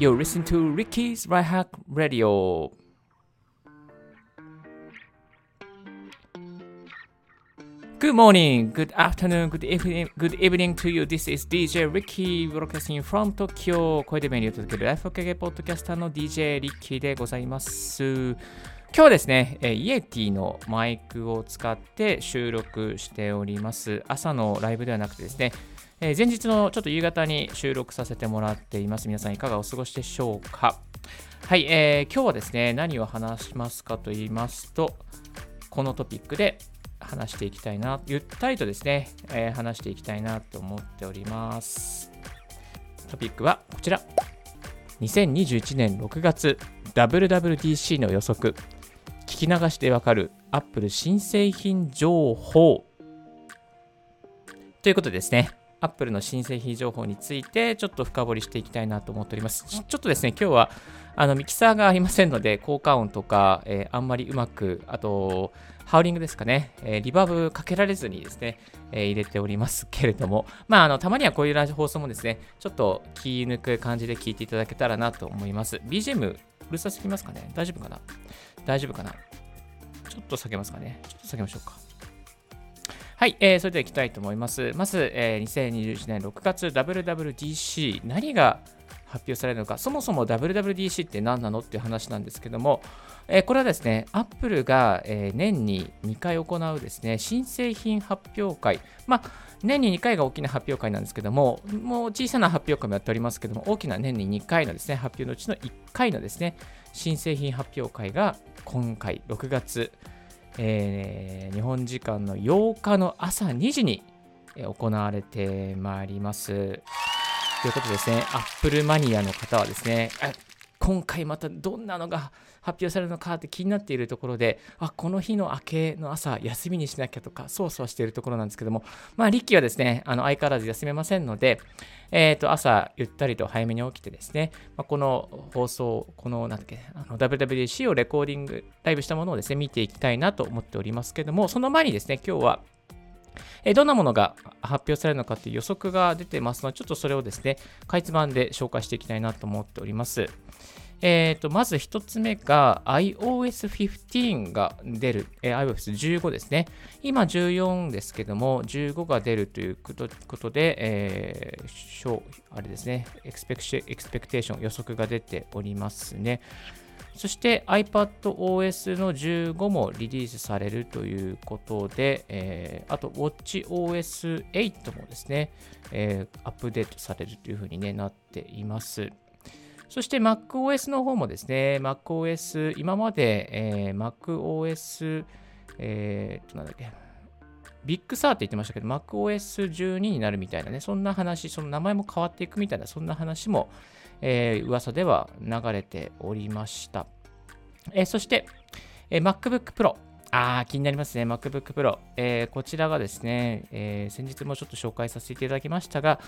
You listen to Ricky's Right Hack Radio. Good morning, good afternoon, good evening, good evening to you. This is DJ Ricky broadcasting from Tokyo. 声で便利を届けるライフオケゲポッドキャスターの DJ リッキーでございます。今日はですね、えイエティのマイクを使って収録しております。朝のライブではなくてですね、えー前日のちょっと夕方に収録させてもらっています。皆さんいかがお過ごしでしょうか？はい、えー今日はですね、何を話しますかと言いますと、このトピックで話していきたいな、ゆったりとですね、えー話していきたいなと思っております。トピックはこちら。2021年6月 WWDC の予測。聞き流しでわかる Apple 新製品情報。ということですね、Apple の新製品情報についてちょっと深掘りしていきたいなと思っております。ちょっとですね、今日はあのミキサーがありませんので、効果音とか、えーあんまりうまく、あと、ハウリングですかね、えーリバーブかけられずにですね、えー入れておりますけれども、まあ、あのたまにはこういうラジオ放送もですね、ちょっと気抜く感じで聞いていただけたらなと思います。BGM、うるさすぎますかね？大丈夫かな？大丈夫かな？ちょっと下げますかね？ちょっと下げましょうか。はい、えーそれでは行きたいと思います。まず、えー2021年6月 WWDC、何が発表されるのか、そもそも WWDC って何なの？っていう話なんですけども、えーこれはですね、Apple が、えー年に2回行うですね、新製品発表会、まあ、年に2回が大きな発表会なんですけども、もう小さな発表会もやっておりますけども、大きな年に2回のですね、発表のうちの1回のですね、新製品発表会が今回6月、えー日本時間の8日の朝2時に行われてまいります。ということですね、アップルマニアの方はですね、今回またどんなのが発表されるのかって気になっているところで、あこの日の明けの朝、休みにしなきゃとか、そわそわしているところなんですけども、まあ、リッキーはですね、あの相変わらず休めませんので、えー、と朝、ゆったりと早めに起きてですね、まあ、この放送、このなんだっけあの WWDC をレコーディング、ライブしたものをですね、見ていきたいなと思っておりますけども、その前にですね、今日は、えどんなものが発表されるのかという予測が出てますので、ちょっとそれをですね、かいつまんで紹介していきたいなと思っております。えー、とまず1つ目が iOS15 が出る、えー iOS15 ですね。今14ですけども、15が出るということで、えーあれですね、エクスペクテーション予測が出ておりますね。そして iPadOS の15もリリースされるということで、えーあと WatchOS8 もですね、えーアップデートされるというふうに、ね、なっています。そして MacOS の方もですね、MacOS、今まで、えー MacOS、えー、と、なんだっけ、Big Sur って言ってましたけど、MacOS12 になるみたいなね、そんな話、その名前も変わっていくみたいな、そんな話も、えー噂では流れておりました。えーそして、えー MacBook Pro。あー気になりますね、MacBook Pro。えーこちらがですね、えー先日もちょっと紹介させていただきましたが、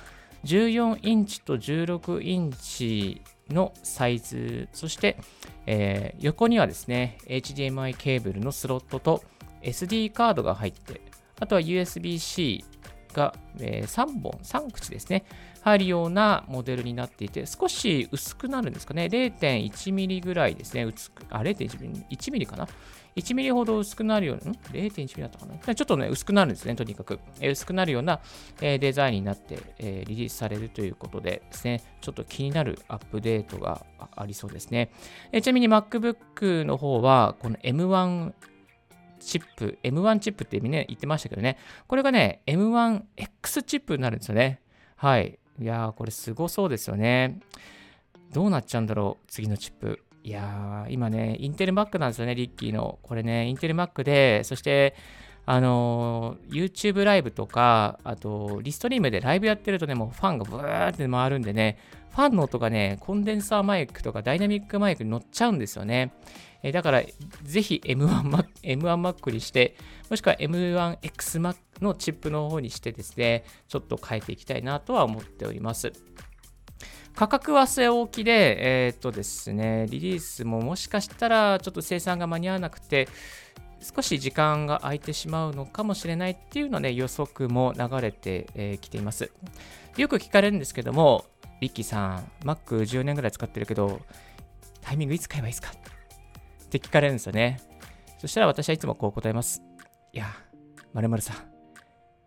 14インチと16インチのサイズ、そして、えー横にはですね、HDMI ケーブルのスロットと SD カードが入って、あとは USB-C が、え3本、3口ですね、入るようなモデルになっていて、少し薄くなるんですかね、0.1ミリぐらいですね、薄くあ、0.1ミリ、1ミリかな。1ミリほど薄くなるような、ん ?0.1 ミリだったかなちょっとね、薄くなるんですね、とにかく。えー薄くなるような、えーデザインになって、えーリリースされるということでですね、ちょっと気になるアップデートがありそうですね。えちなみに MacBook の方は、この M1 チップ、M1 チップってみんな言ってましたけどね、これがね、M1X チップになるんですよね。はい。いやー、これすごそうですよね。どうなっちゃうんだろう、次のチップ。いやー、今ね、インテル Mac なんですよね、リッキーの。これね、インテル Mac で、そして、あのー YouTube ライブとか、あと、リストリームでライブやってるとね、もうファンがブーって回るんでね、ファンの音がね、コンデンサーマイクとかダイナミックマイクに乗っちゃうんですよね。えだから、ぜひ M1 Mac, M1 にして、もしくは M1X のチップの方にしてですね、ちょっと変えていきたいなとは思っております。価格は据え置きで、えーっとですね、リリースももしかしたらちょっと生産が間に合わなくて、少し時間が空いてしまうのかもしれないっていうのね、予測も流れてき、えー来ています。よく聞かれるんですけども、リッキーさん、Mac10 年ぐらい使ってるけど、タイミングいつ買えばいいですか？って聞かれるんですよね。そしたら私はいつもこう答えます。いや、まるさん、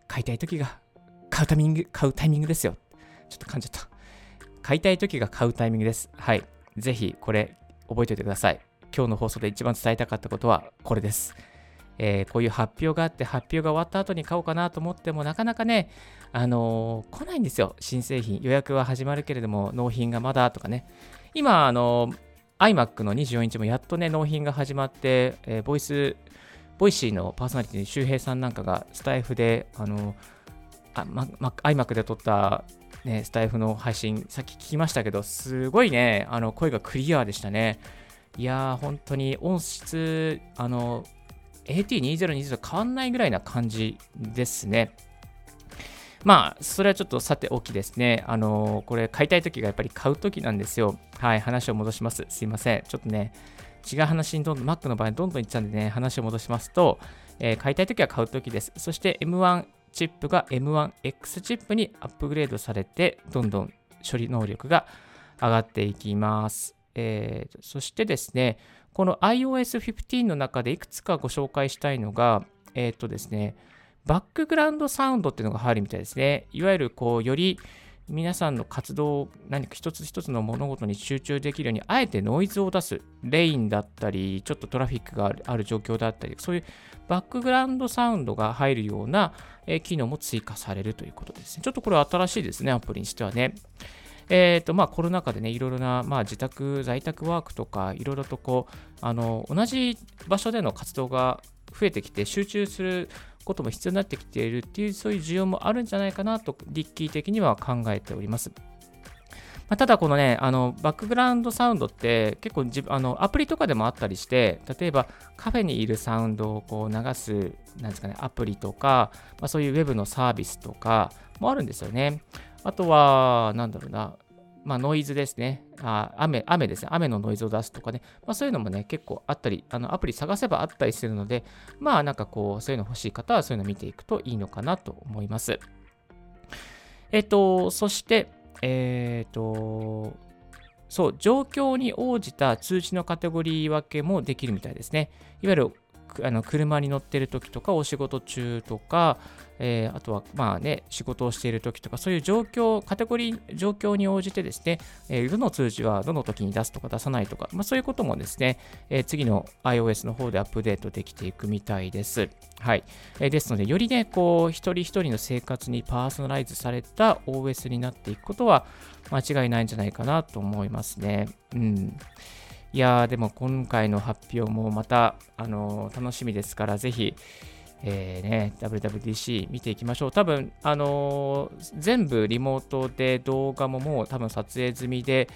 買いたい時が買うタイミング、買うタイミングですよ。ちょっと噛んじゃった。買いたい時が買うタイミングです。はい。ぜひこれ覚えておいてください。今日の放送で一番伝えたかったことはこれです。えー、こういう発表があって発表が終わった後に買おうかなと思ってもなかなかね、あのー、来ないんですよ。新製品。予約は始まるけれども納品がまだとかね。今、あのー、iMac の24インチもやっとね、納品が始まって、えー、ボイス、 Voicy のパーソナリティの周平さんなんかがスタエフで、あのあ、ま、ま、iMac で撮った、ね、スタエフの配信、さっき聞きましたけど、すごいね、あの声がクリアでしたね。いやー、本当に音質、あの、AT2020 と変わんないぐらいな感じですね。まあ、それはちょっとさておきですね。あのこれ買いたいときがやっぱり買うときなんですよ。はい、話を戻します。すいません。ちょっとね、違う話にどんどん、Mac の場合どんどんいっちゃうんでね、話を戻しますと、えー、買いたいときは買うときです。そして M1 チップが M1X チップにアップグレードされて、どんどん処理能力が上がっていきます。えー、そしてですね、この iOS15 の中でいくつかご紹介したいのが、えっ、ー、とですね、バックグラウンドサウンドっていうのが入るみたいですね。いわゆるこう、より皆さんの活動を、何か一つ一つの物事に集中できるように、あえてノイズを出す、レインだったり、ちょっとトラフィックがある状況だったり、そういうバックグラウンドサウンドが入るような、機能も追加されるということですね。ちょっとこれ新しいですね、アプリにしてはね。えーとまあ、コロナ禍でね、いろいろな、まあ、自宅、在宅ワークとか、いろいろとこうあの同じ場所での活動が増えてきて、集中することも必要になってきているっていう、そういう需要もあるんじゃないかなと、リッキー的には考えております。まあ、ただ、このね、あのバックグラウンドサウンドって結構あのアプリとかでもあったりして、例えばカフェにいるサウンドをこう流す、なんですかね、アプリとか、まあ、そういうウェブのサービスとかもあるんですよね。あとは、なんだろうな、まあ、ノイズですね。あ雨、雨ですね。雨のノイズを出すとかね。まあ、そういうのもね、結構あったり、あのアプリ探せばあったりするので、まあ、なんかこう、そういうの欲しい方はそういうの見ていくといいのかなと思います。えっと、そして、えっと、そう、状況に応じた通知のカテゴリー分けもできるみたいですね。いわゆるあの車に乗ってる時とか、お仕事中とか、えー、あとはまあね、仕事をしている時とか、そういう状況、カテゴリー、状況に応じてですね、えー、どの通知はどの時に出すとか出さないとか、まあ、そういうこともですね、えー、次の iOS の方でアップデートできていくみたいです。はい。えー、ですので、よりね、こう、一人一人の生活にパーソナライズされた OS になっていくことは間違いないんじゃないかなと思いますね。うん。いやー、でも今回の発表もまた、あのー、楽しみですから、ぜひ、えー、ね、WWDC 見ていきましょう。多分、あのー、全部リモートで動画ももう多分撮影済みで、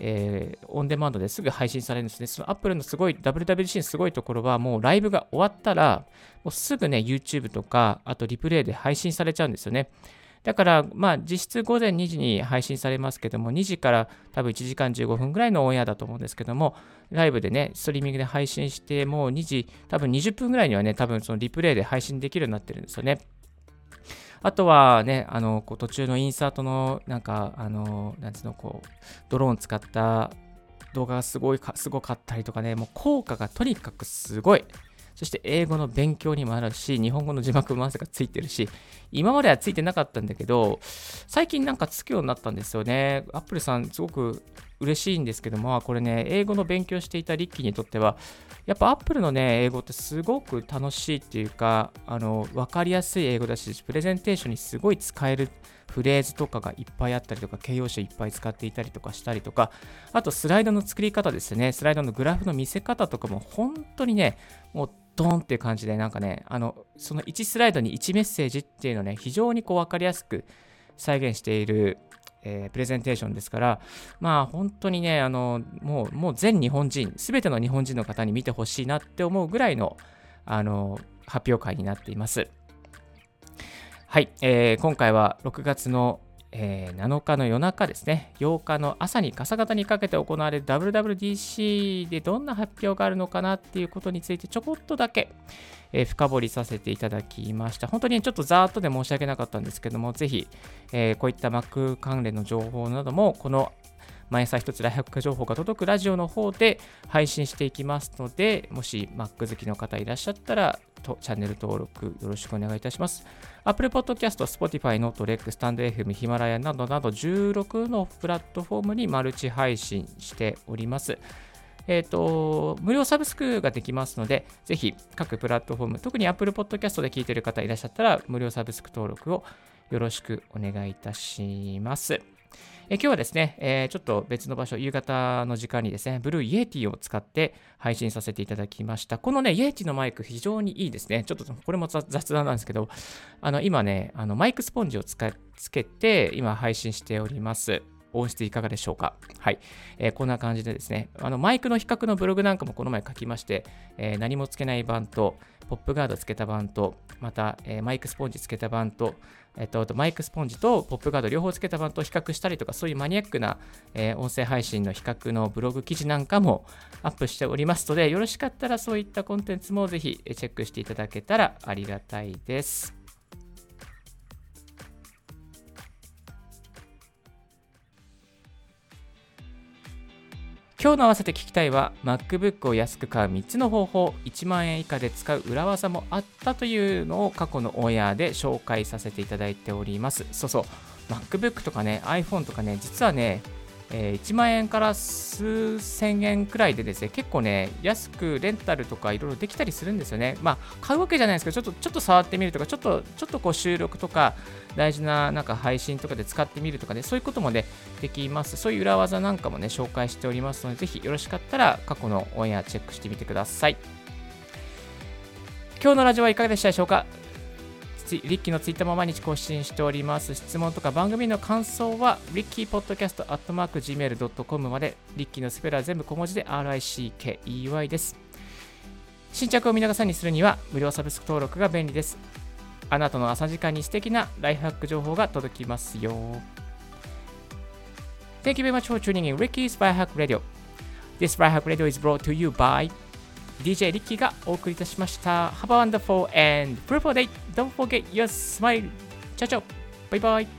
えー、オンデマンドですぐ配信されるんですね。その Apple のすごい、WWDC のすごいところは、もうライブが終わったら、もうすぐね、YouTube とか、あとリプレイで配信されちゃうんですよね。だから、まあ、実質午前2時に配信されますけども、2時から多分1時間15分ぐらいのオンエアだと思うんですけども、ライブでね、ストリーミングで配信して、もう2時、多分20分ぐらいにはね、多分そのリプレイで配信できるようになってるんですよね。あとはね、あの、こう途中のインサートの、なんか、あの、なんつうの、こう、ドローン使った動画がすごいか、すごかったりとかね、もう効果がとにかくすごい。そして英語の勉強にもあるし、日本語の字幕もなぜかついてるし、今まではついてなかったんだけど、最近なんかつくようになったんですよね。アップルさん、すごく嬉しいんですけども、これね、英語の勉強していたリッキーにとっては、やっぱアップルのね、英語ってすごく楽しいっていうか、あの、わかりやすい英語だし、プレゼンテーションにすごい使えるフレーズとかがいっぱいあったりとか、形容詞いっぱい使っていたりとかしたりとか、あとスライドの作り方ですね、スライドのグラフの見せ方とかも本当にね、もうドンっていう感じで、なんかね、あの、その1スライドに1メッセージっていうのをね、非常にこう分かりやすく再現している、えー、プレゼンテーションですから、まあ本当にね、あの、もう、もう全日本人、すべての日本人の方に見てほしいなって思うぐらいの、あの、発表会になっています。はい、えー、今回は6月のえー、7日の夜中ですね、8日の朝に朝方にかけて行われる WWDC でどんな発表があるのかなっていうことについてちょこっとだけ、えー、深掘りさせていただきました。本当にちょっとざーっとで申し訳なかったんですけども、ぜひ、えー、こういった Mac 関連の情報なども、この毎朝一つライハック情報が届くラジオの方で配信していきますので、もし Mac 好きの方いらっしゃったら、とチャンネル登録よろしくお願いいたします。Apple Podcast、Spotify、Note、REC、StandFM、ヒマラヤなどなど16のプラットフォームにマルチ配信しております。えっ、ー、と、無料サブスクができますので、ぜひ各プラットフォーム、特に Apple Podcast で聞いている方いらっしゃったら、無料サブスク登録をよろしくお願いいたします。え今日はですね、えー、ちょっと別の場所、夕方の時間にですね、 Blue Yeti を使って配信させていただきました。このね、 Yeti のマイク非常にいいですね。ちょっとこれも雑談なんですけど、あの今ね、あのマイクスポンジをつけて今配信しております。音質いかがでしょうかはい、えー、こんな感じでですね、あのマイクの比較のブログなんかもこの前書きまして、えー、何もつけない版と、ポップガードつけた版と、また、えー、マイクスポンジつけた版と、えっと、マイクスポンジとポップガード両方つけた版と比較したりとか、そういうマニアックな、えー、音声配信の比較のブログ記事なんかもアップしておりますので、よろしかったらそういったコンテンツもぜひチェックしていただけたらありがたいです。今日の合わせて聞きたいは MacBook を安く買う3つの方法1万円以下で使う裏技もあったというのを過去のオンエアで紹介させていただいております。そうそう。MacBook とかね iPhone とかね実はねえー、1万円から数千円くらいでですね、結構ね、安くレンタルとかいろいろできたりするんですよね。まあ、買うわけじゃないですけど、ちょっとちょっと触ってみるとか、ちょっとちょっとこう収録とか、大事ななんか配信とかで使ってみるとかね、そういうこともね、できます。そういう裏技なんかもね、紹介しておりますので、ぜひよろしかったら過去のオンエアチェックしてみてください。今日のラジオはいかがでしたでしょうか？リッキーのツイッターも毎日更新しております。質問とか番組の感想は、リッキーポッドキャストアットマーク Gmail.com まで、リッキーのスペルは全部小文字で RICKEY です。新着を見逃さにするには、無料サブスク登録が便利です。あなたの朝時間に素敵なライフハック情報が届きますよ。Thank you very much for tuning in Ricky's Biohack Radio. This Biohack Radio is brought to you by DJ リッキーがお送りいたしました。Have a wonderful and fruitful day! Don't forget your smile! チャチャバイバイ